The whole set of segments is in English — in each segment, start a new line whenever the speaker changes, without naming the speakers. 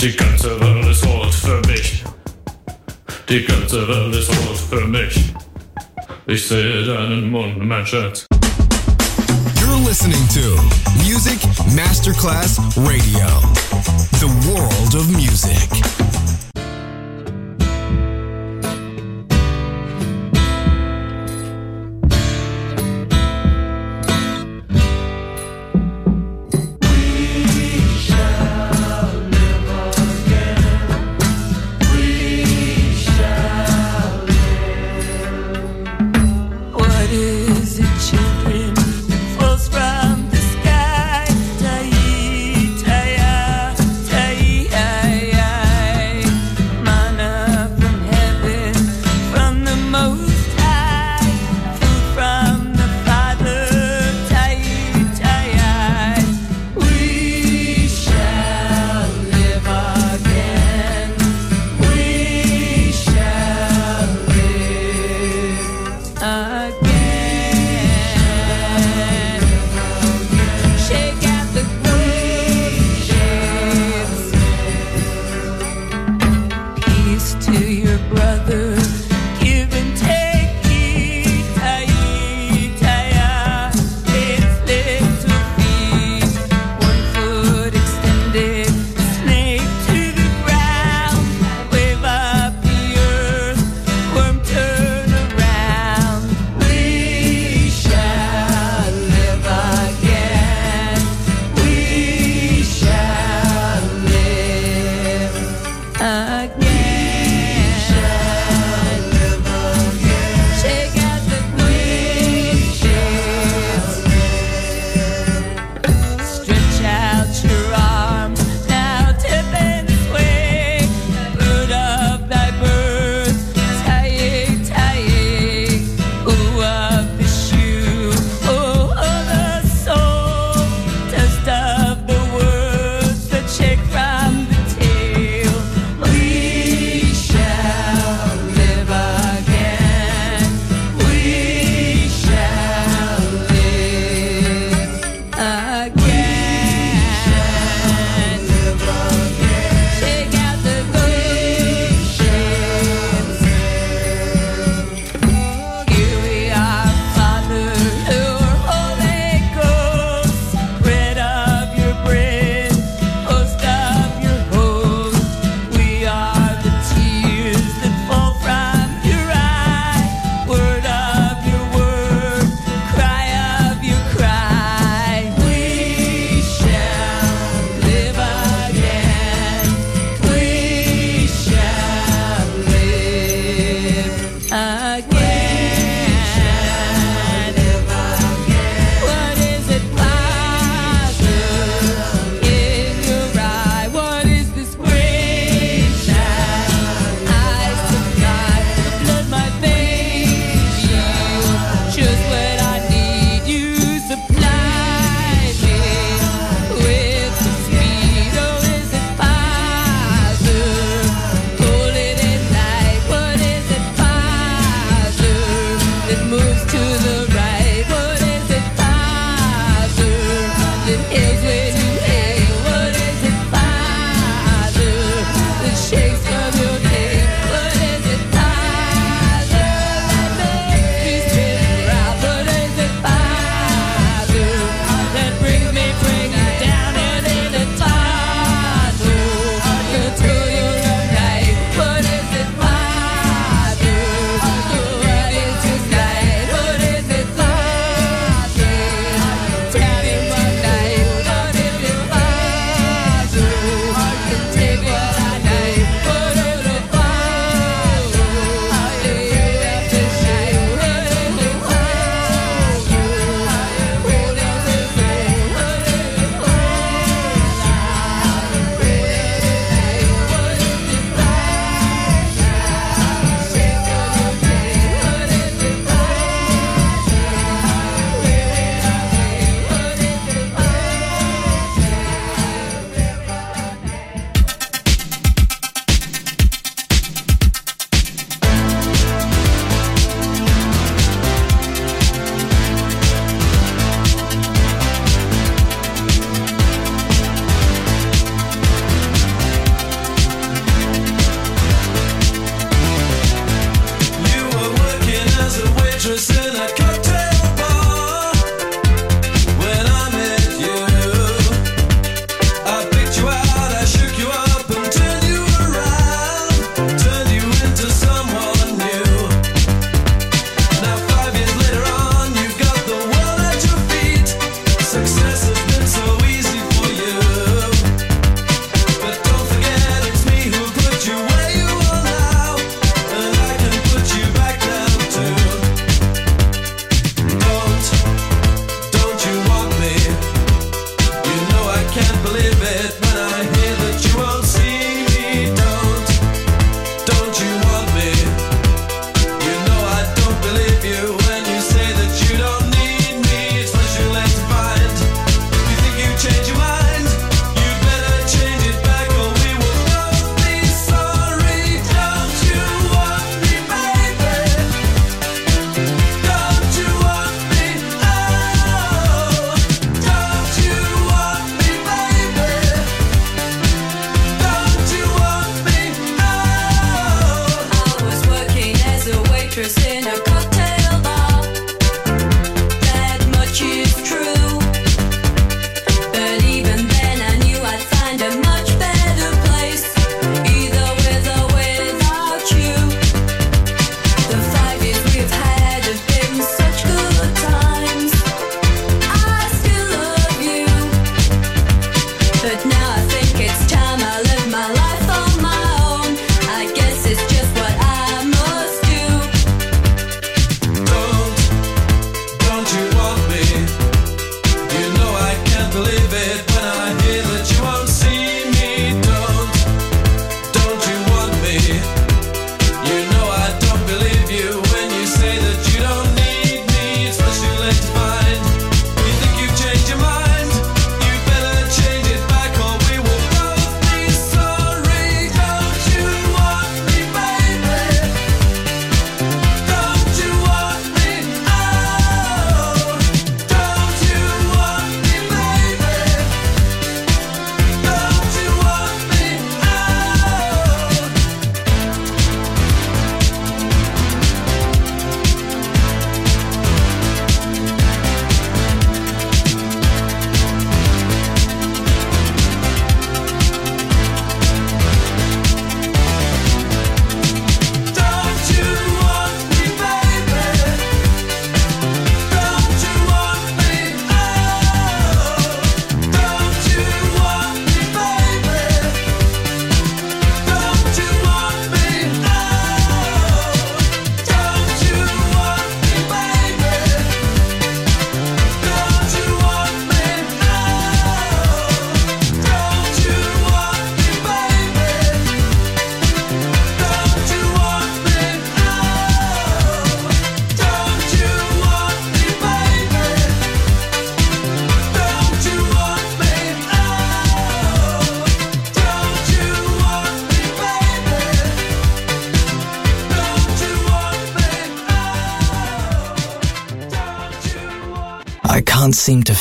Die ganze Welt ist rot für mich. Die ganze Welt ist rot für mich. Ich sehe deinen Mund, mein Schatz.
You're listening to Music Masterclass Radio. The world of music.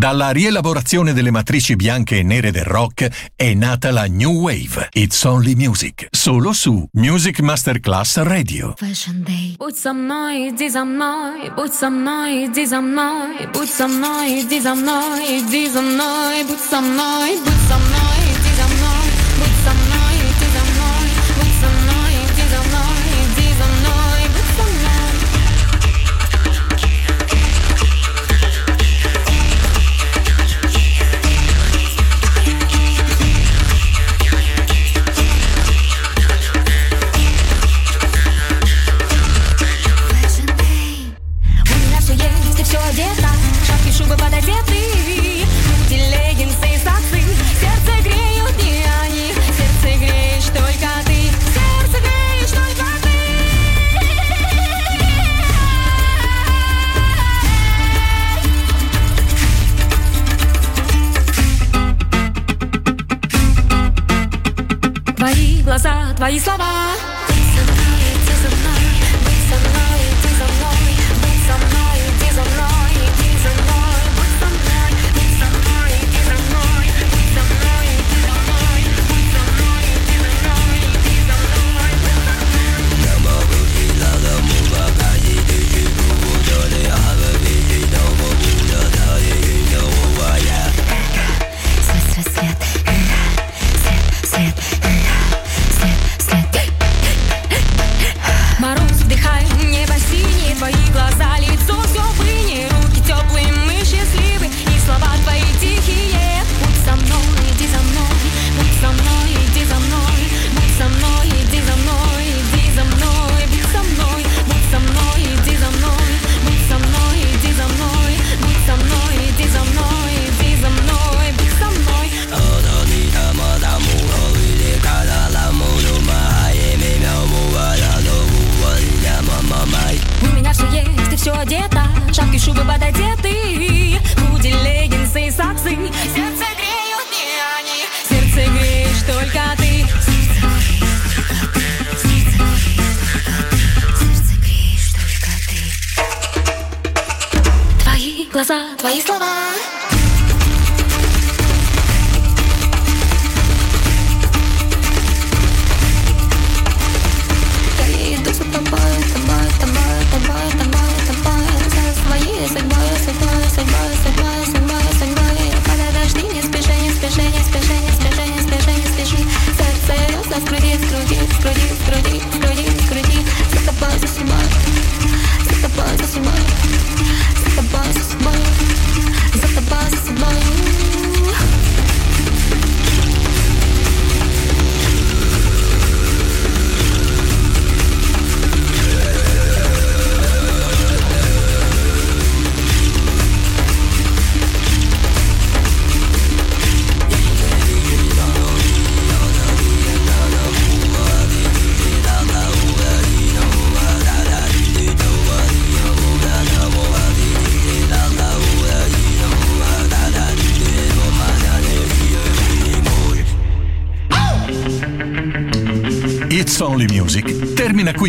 Dalla rielaborazione delle matrici bianche e nere del rock è nata la New Wave. It's Only Music. Solo su Music Masterclass Radio.
Fashion Day. Put some noise, some noise, put some noise, some noise, put some noise, some noise, some noise, put some noise, put some
noise. 意思了？